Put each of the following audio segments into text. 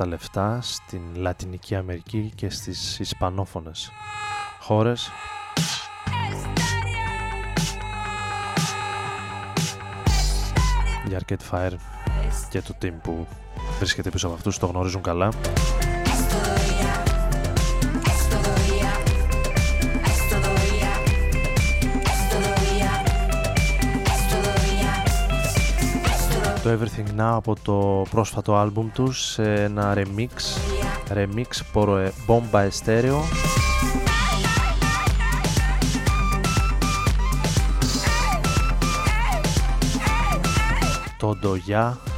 τα λεφτά στην Λατινική Αμερική και στις Ισπανόφωνες χώρες. Για Arcade Fire και το team που βρίσκεται πίσω από αυτούς το γνωρίζουν καλά το Everything Now από το πρόσφατο άλμπουμ τους σε ένα remix remix por Bomba Estéreo το Doya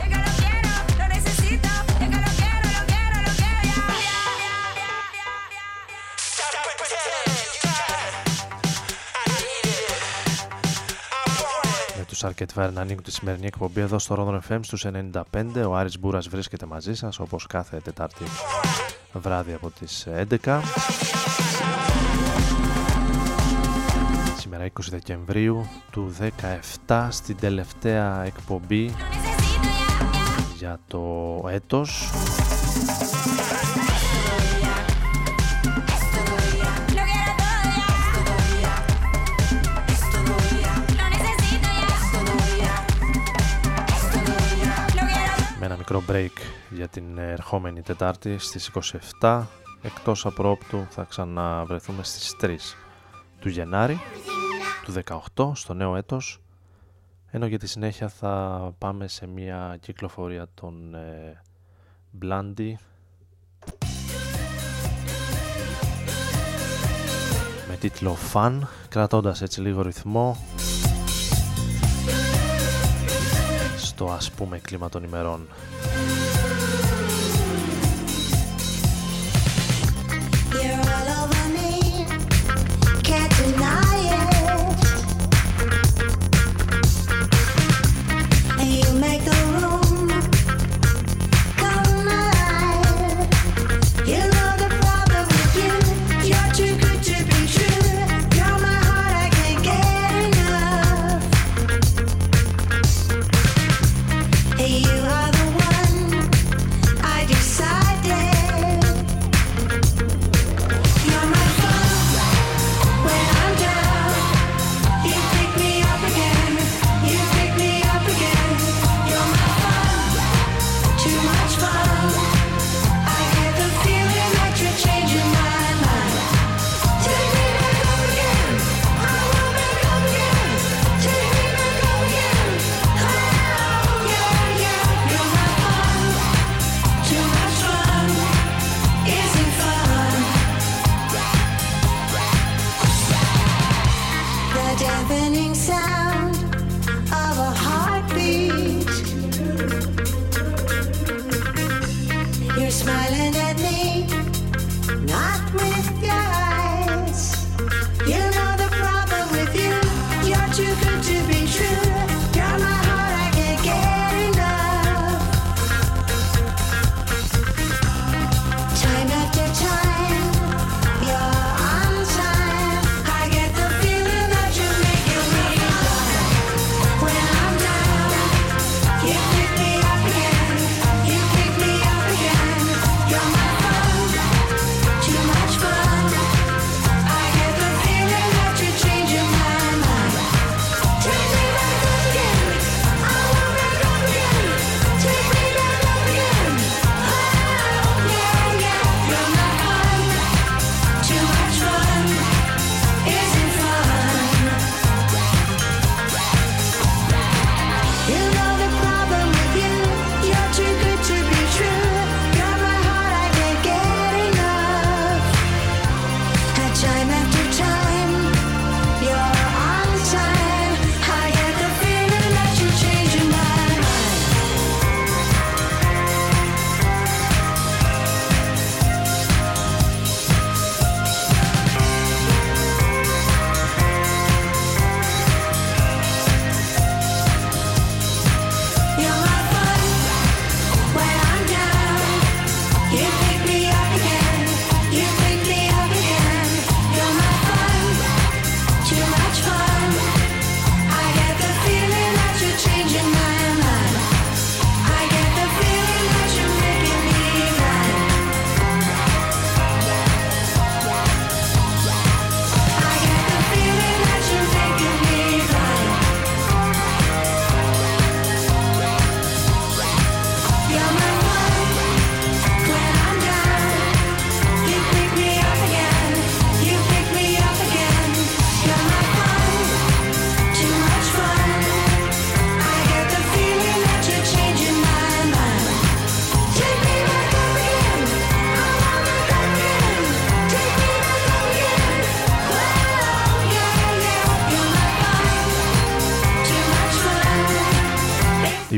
Arcade Fire να ανοίγουν τη σημερινή εκπομπή εδώ στο Rodon FM στους 95. Ο Άρης Μπούρας βρίσκεται μαζί σας όπως κάθε Τετάρτη βράδυ από τις 11. Σήμερα 20 Δεκεμβρίου του 17 στην τελευταία εκπομπή για το έτος. Μικρό break για την ερχόμενη Τετάρτη στις 27 εκτός απρόπτου θα ξαναβρεθούμε στις 3 του Γενάρη του 18 στο νέο έτος. Ενώ για τη συνέχεια θα πάμε σε μια κυκλοφορία των ε, Blondie. Με τίτλο Fun, κρατώντας έτσι λίγο ρυθμό στο ας πούμε κλίμα των ημερών.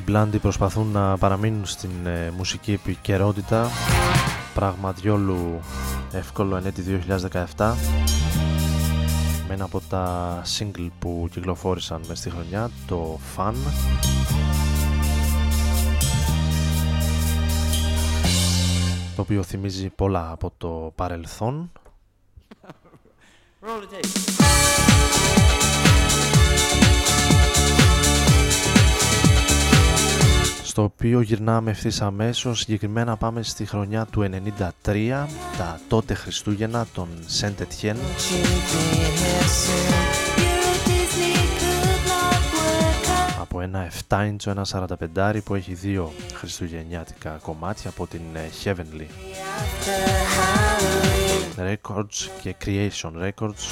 Blondie προσπαθούν να παραμείνουν στην ε, μουσική επικαιρότητα. Πράγμα διόλου εύκολο ενέτη 2017 με ένα από τα single που κυκλοφόρησαν μες στη χρονιά το Fun. Το οποίο θυμίζει πολλά από το παρελθόν στο οποίο γυρνάμε ευθύς αμέσως. Συγκεκριμένα πάμε στη χρονιά του 93, τα τότε Χριστούγεννα των Σεντ Ετιέν. Από ένα 7 inch, ένα 45 που έχει δύο χριστουγεννιάτικα κομμάτια από την ε, Heavenly Records και Creation Records.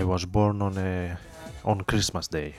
I was born on a on Christmas Day.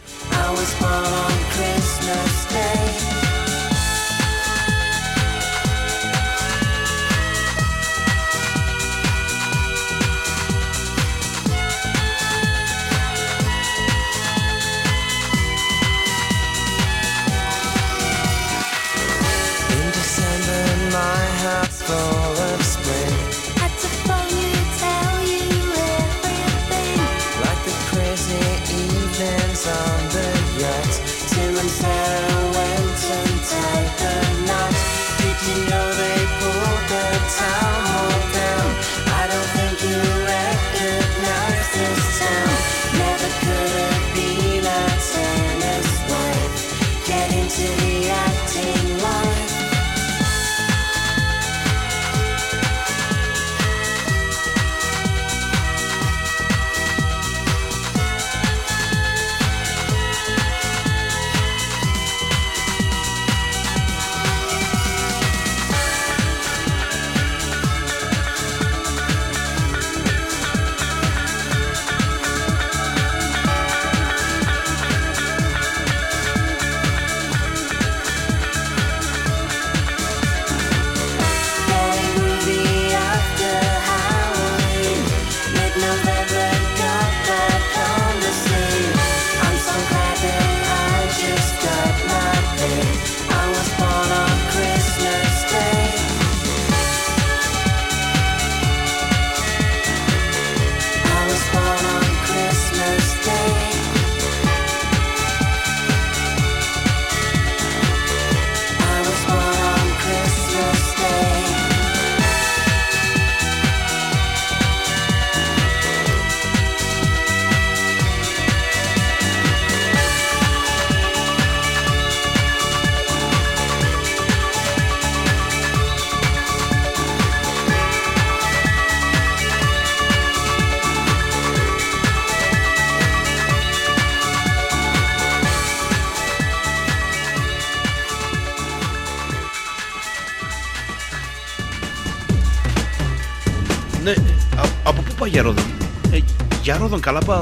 I was born on Christmas Day. για Ρόδον. Ε, για Ρόδον καλά πάω.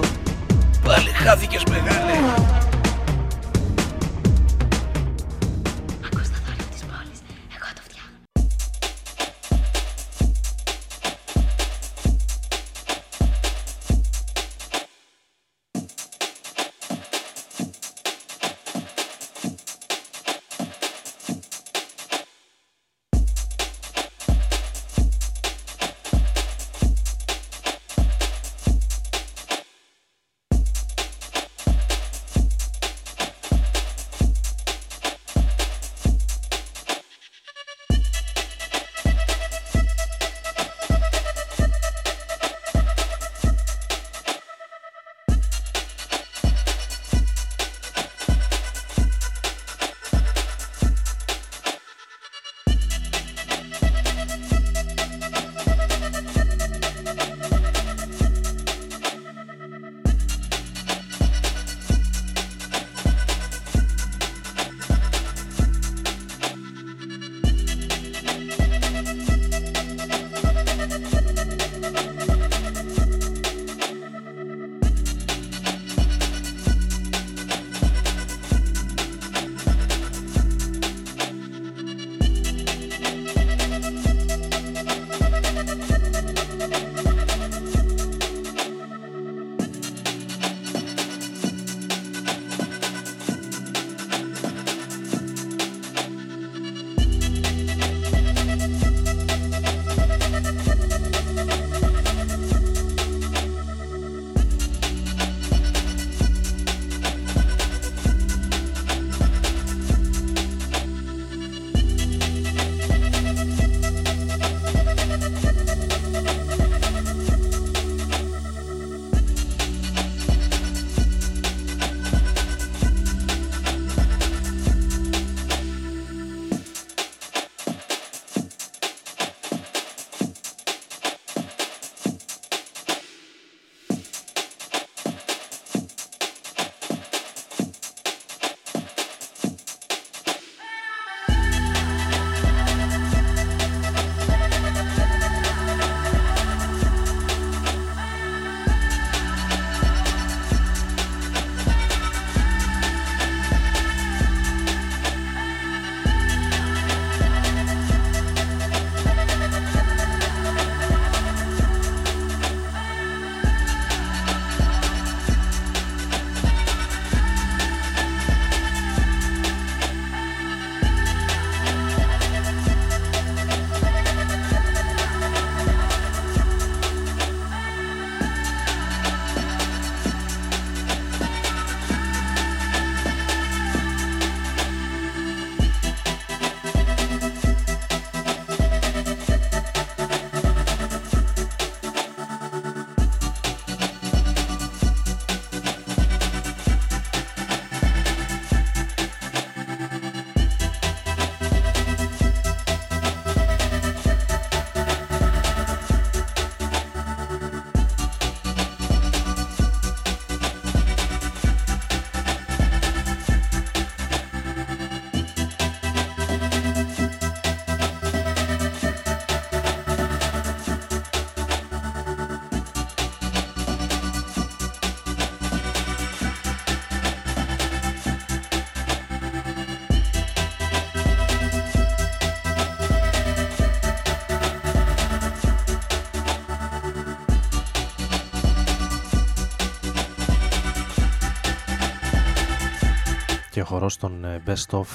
Χορός των ε, Best Of.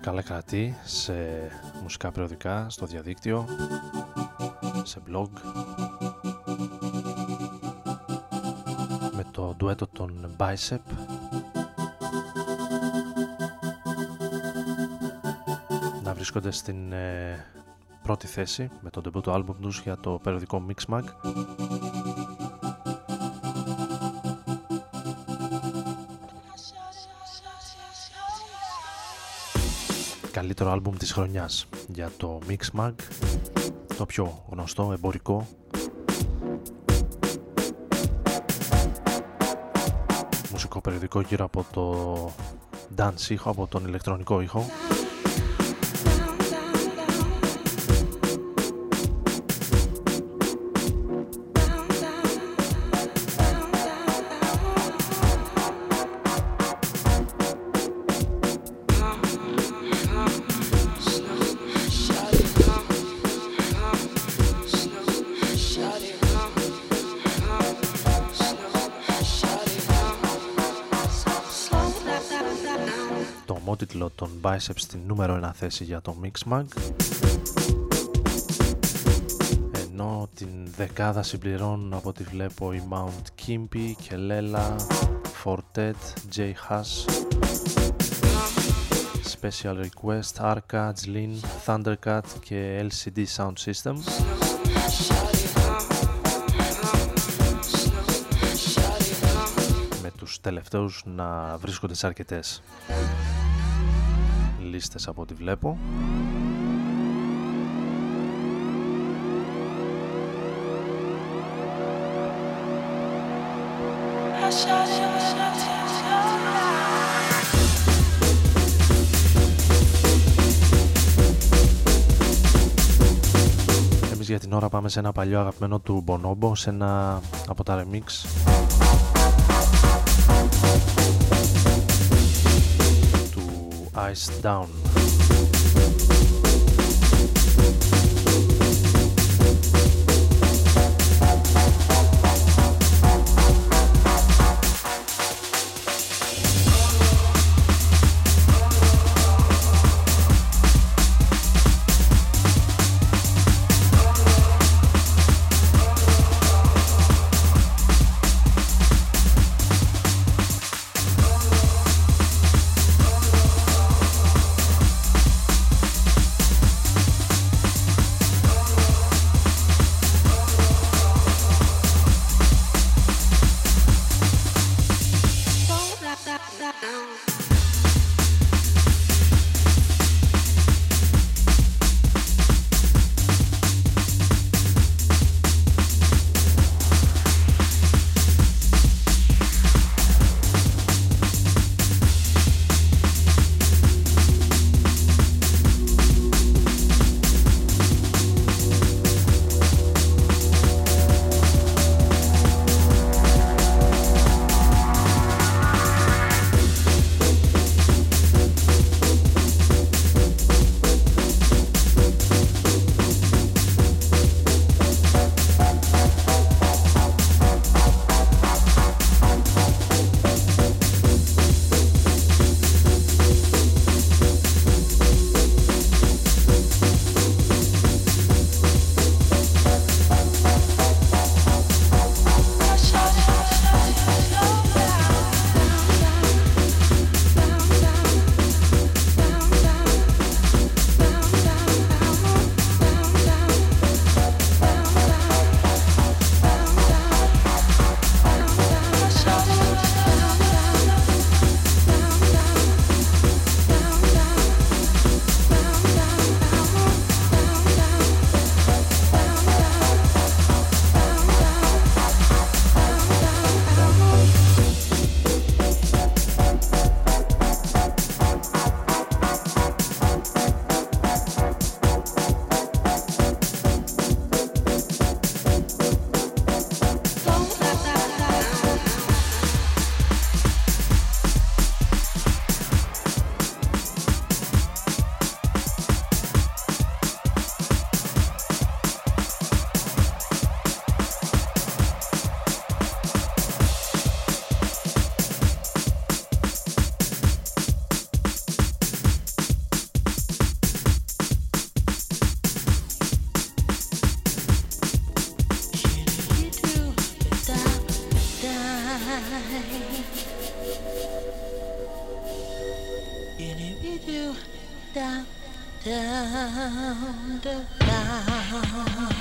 Καλά κρατεί σε μουσικά περιοδικά, στο διαδίκτυο, σε blog. Με το ντουέτο των Bicep. Βρίσκονται στην ε, πρώτη θέση με το debut album τους για το περιοδικό Mixmag. Καλύτερο άλμπουμ της χρονιάς για το Mixmag, το πιο γνωστό εμπορικό μουσικό περιοδικό γύρω από το dance ήχο, από τον ηλεκτρονικό ήχο. Biceps στην νούμερο 1 θέση για το Mixmag ενώ την δεκάδα συμπληρώνουν από ό,τι βλέπω η Mount Kimpy, Kelela, Fortet, J Haas Special Request, Arca, Jlin, Thundercat και LCD Sound System. Με τους τελευταίους να βρίσκονται σε αρκετές λίστες από ό,τι βλέπω. Εμείς για την ώρα πάμε σε ένα παλιό αγαπημένο του Bonobo, σε ένα από τα remix Eyes Down. down, down, down.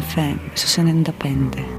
femme, ça, ça n'indépendant.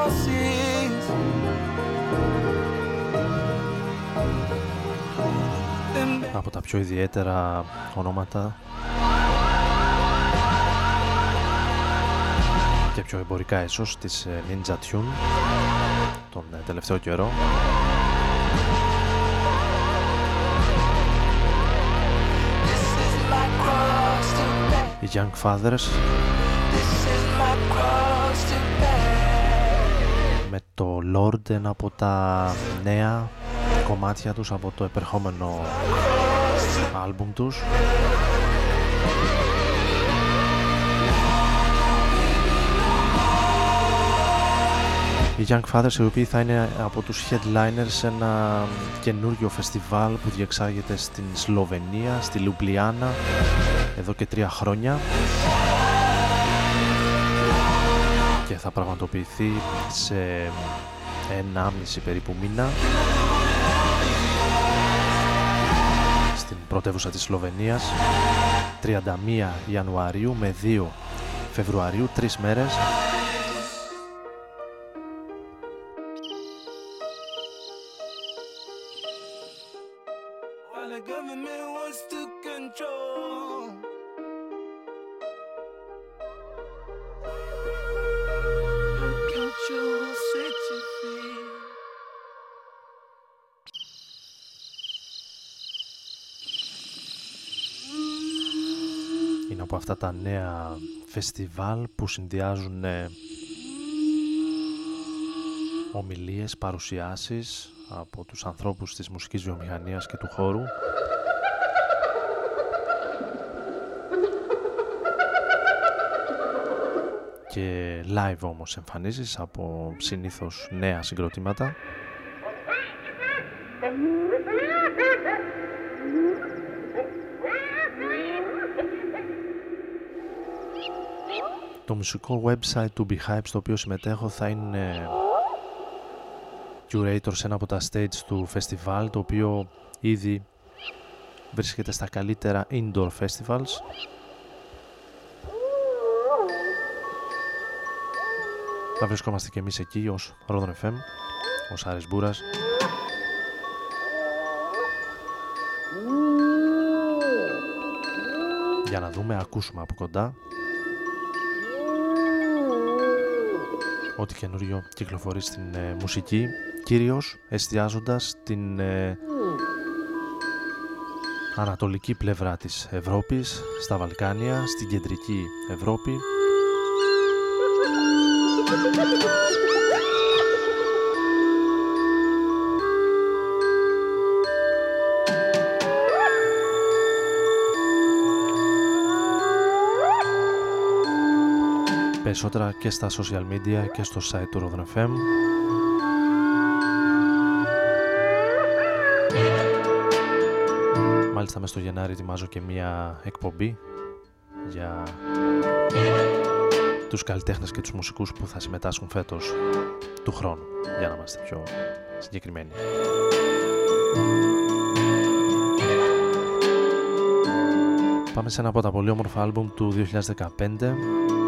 FM στους 95. πιο ιδιαίτερα ονόματα. Και πιο εμπορικά ίσως της ε, Ninja Tune τον ε, τελευταίο καιρό. Οι Young Fathers. Με το Lord ένα από τα νέα κομμάτια τους από το επερχόμενο άλμπουμ τους. Οι Young Fathers οι οποίοι θα είναι από τους headliners σε ένα καινούριο φεστιβάλ που διεξάγεται στην Σλοβενία, στη Λουμπλιάνα εδώ και τρία χρόνια και θα πραγματοποιηθεί σε ένα μισή περίπου μήνα. Πρωτεύουσα της Σλοβενίας 31 Ιανουαρίου με 2 Φεβρουαρίου, τρεις μέρες αυτά τα νέα φεστιβάλ που συνδυάζουν ε, ομιλίες, παρουσιάσεις από τους ανθρώπους της μουσικής βιομηχανίας και του χώρου. Και live όμως εμφανίσεις από συνήθως νέα συγκροτήματα Το μουσικό website του Behype στο οποίο συμμετέχω θα είναι curator σε ένα από τα stage του festival το οποίο ήδη βρίσκεται στα καλύτερα indoor festivals. Θα βρισκόμαστε και εμείς εκεί ως Rodon FM, ως Άρης Μπούρας. Για να δούμε, ακούσουμε από κοντά ό,τι καινούριο κυκλοφορεί στην ε, μουσική, κυρίως εστιάζοντας την ε, ανατολική πλευρά της Ευρώπης, στα Βαλκάνια, στην κεντρική Ευρώπη. Περισσότερα και στα social media και στο site του Rodon FM. Μάλιστα μέσα στο Γενάρη ετοιμάζω και μία εκπομπή για τους καλλιτέχνες και τους μουσικούς που θα συμμετάσχουν φέτος του χρόνου για να είμαστε πιο συγκεκριμένοι. Πάμε σε ένα από τα πολύ όμορφα άλμπουμ του 2015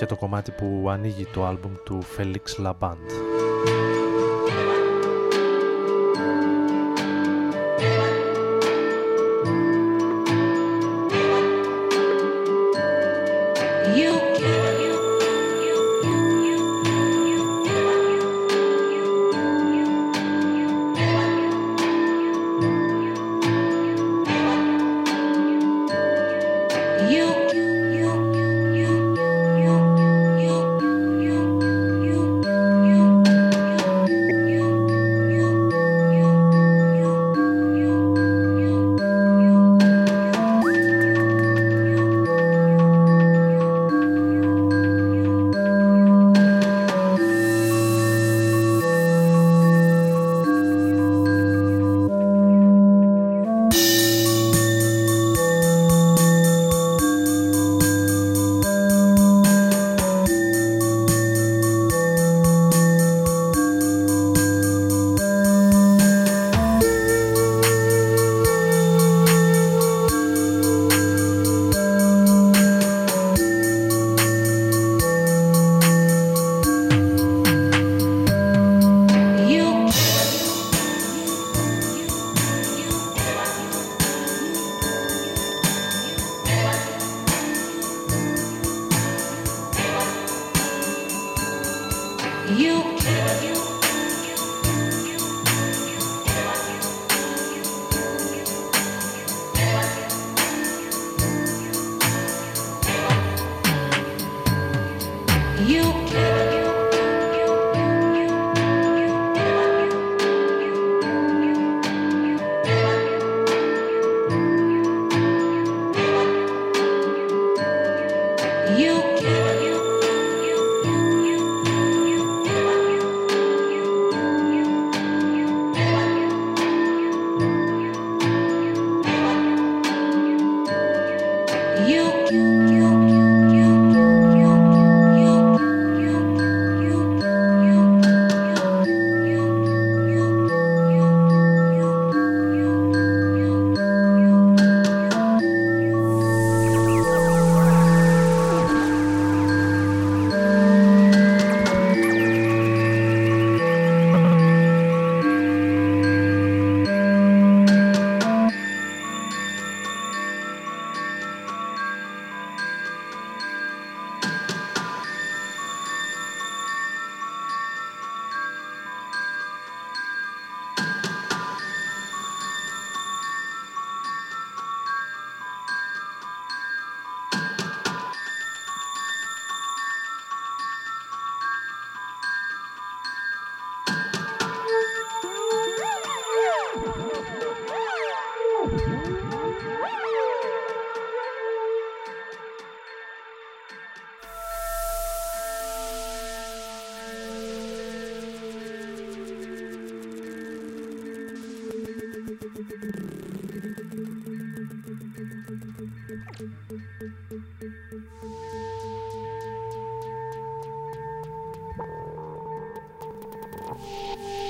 και το κομμάτι που ανοίγει το άλμπουμ του Felix Laband. Música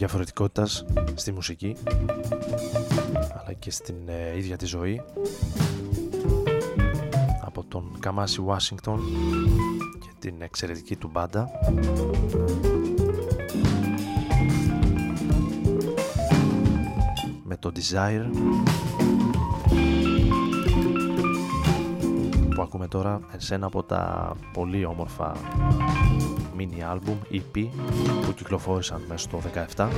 διαφορετικότητας στη μουσική αλλά και στην ε, ίδια τη ζωή. Από τον Καμάσι Ουάσιγκτον και την εξαιρετική του μπάντα. Με το Desire που ακούμε τώρα σε ένα από τα πολύ όμορφα mini album EP που κυκλοφόρησαν μέσα στο 17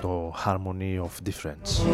το Harmony of Difference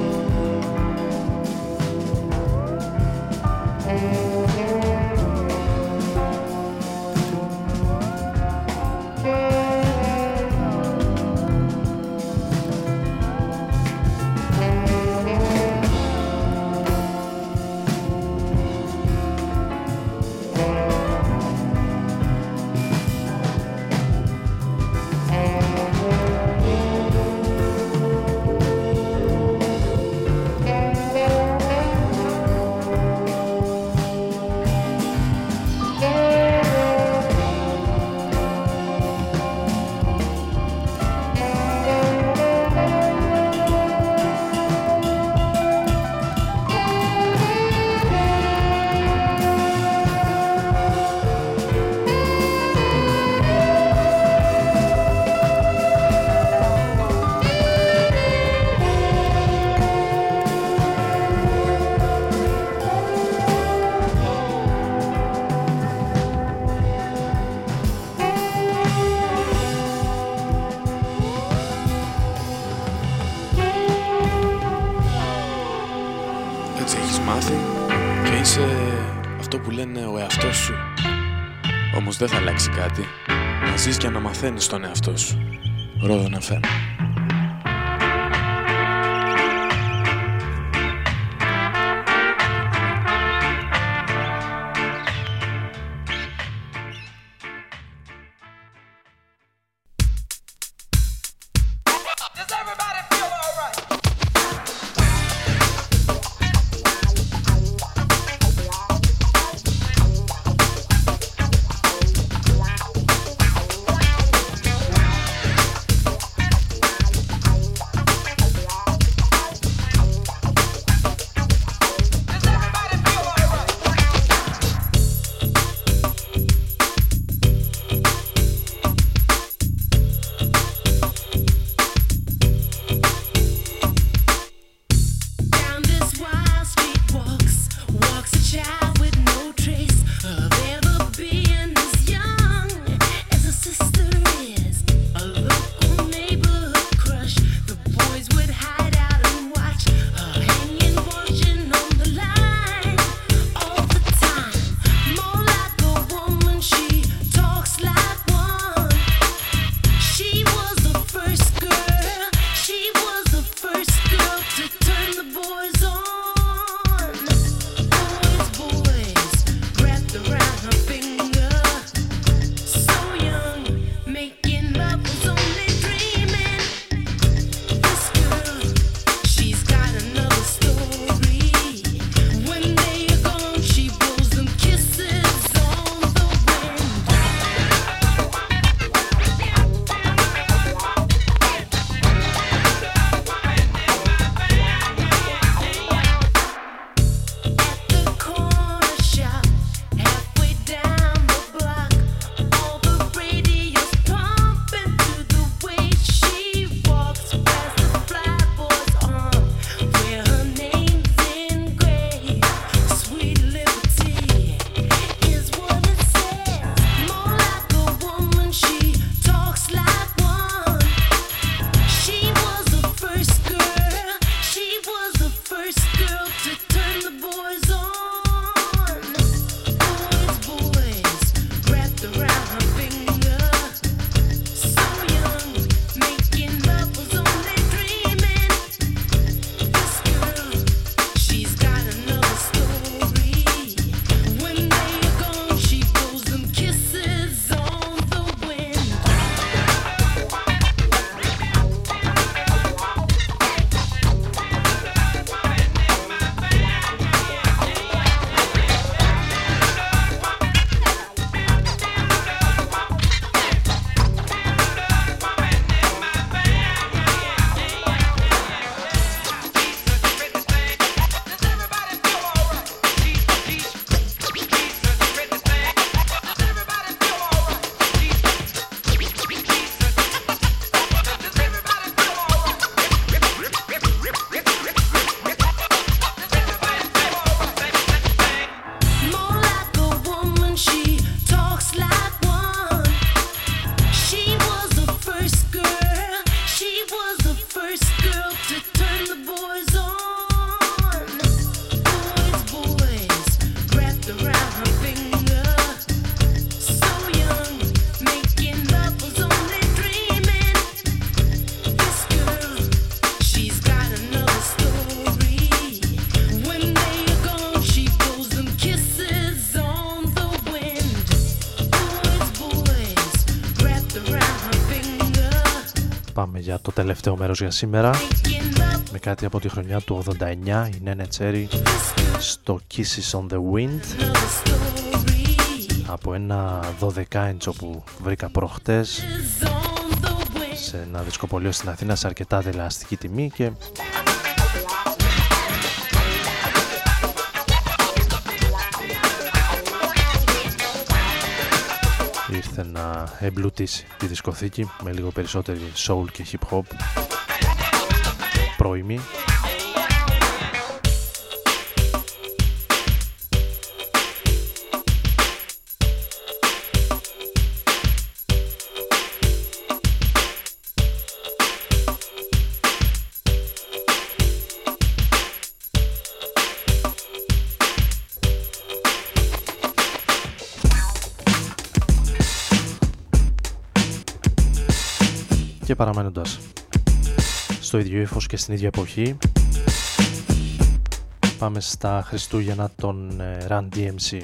μαθαίνεις τον εαυτό σου. Ρόδο FM. Τελευταίο μέρος για σήμερα με κάτι από τη χρονιά του 89 η Νένε Τσέρι στο Kisses on the Wind από ένα 12 inch που βρήκα προχτές σε ένα δισκοπολείο στην Αθήνα σε αρκετά δελαστική τιμή και εμπλουτίσει τη δισκοθήκη με λίγο περισσότερη soul και hip hop. Πρώιμη ίδιο ύφος και στην ίδια εποχή. Πάμε στα Χριστούγεννα των ε, Run DMC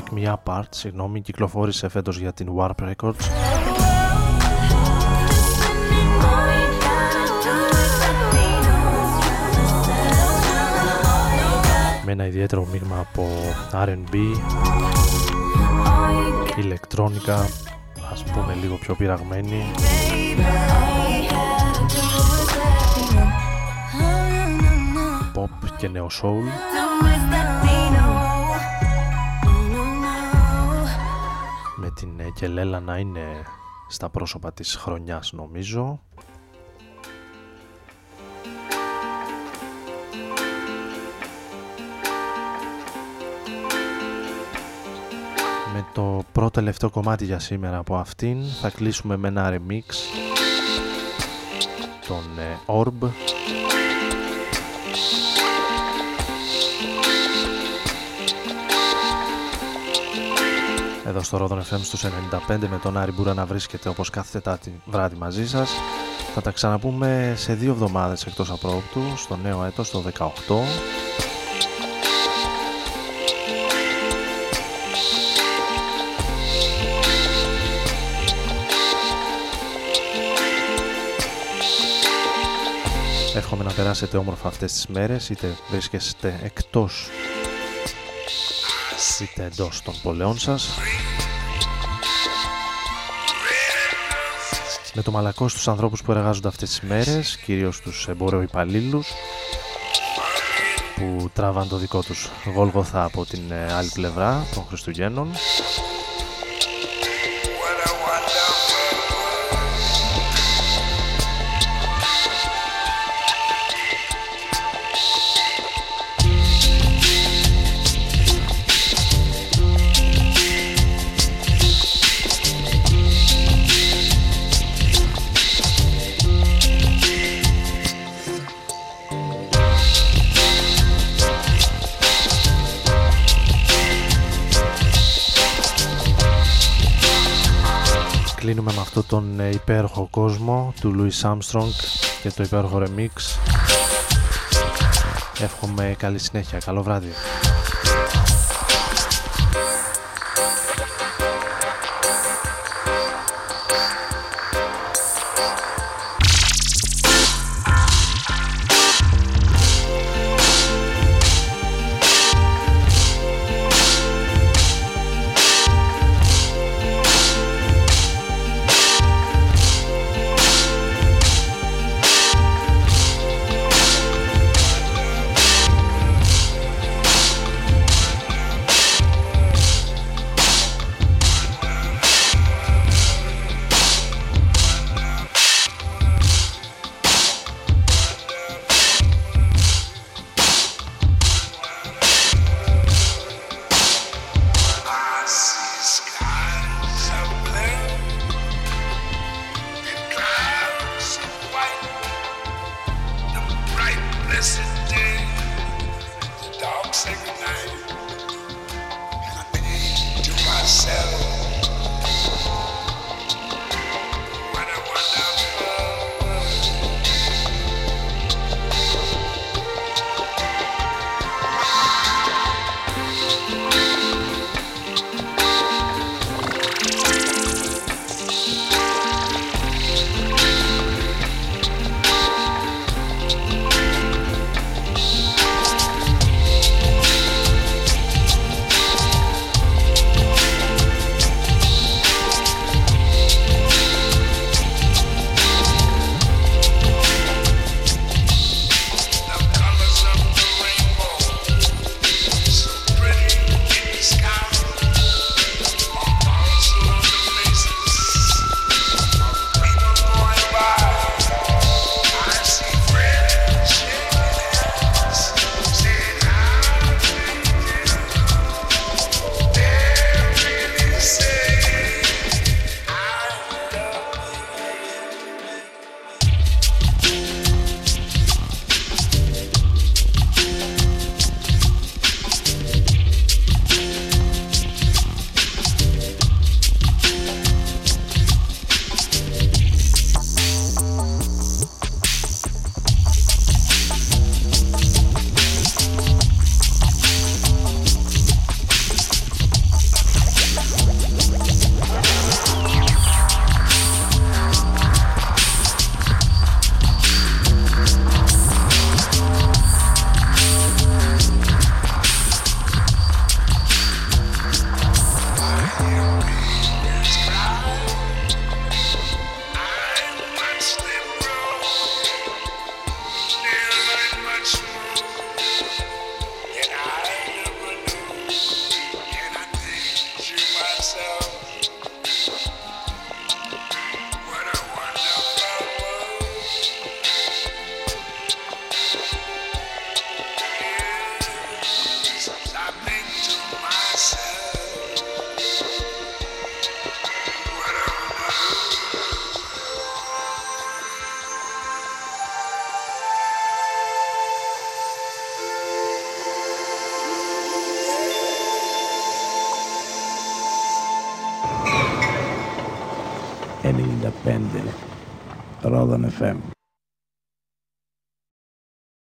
Take Me Apart, συγγνώμη, κυκλοφόρησε φέτος για την Warp Records. Με ένα ιδιαίτερο μείγμα από R&B ηλεκτρόνικα ας πούμε λίγο πιο πειραγμένη. Pop και νέο soul με την Κελέλα να είναι στα πρόσωπα της χρονιάς νομίζω. Με το πρώτο τελευταίο κομμάτι για σήμερα από αυτήν θα κλείσουμε με ένα remix τον ε, Orb εδώ στο Rodon FM στους 95 με τον Άρη Μπούρα να βρίσκεται όπως κάθε Τετάρτη βράδυ μαζί σας. Θα τα ξαναπούμε σε δύο εβδομάδες εκτός απρόπτου στο νέο έτος το 18 Εύχομαι να περάσετε όμορφα αυτές τις μέρες, είτε βρίσκεστε εκτός είτε εντός των πολεών σας. Με το μαλακό στους ανθρώπους που εργάζονται αυτές τις μέρες, κυρίως τους εμπόρεο υπαλλήλους, που τράβαν το δικό τους γόλγοθα από την ε, άλλη πλευρά των Χριστουγέννων. Κλείνουμε με αυτό τον ε, υπέροχο κόσμο του Louis Armstrong και το υπέροχο remix. Εύχομαι καλή συνέχεια. Καλό βράδυ.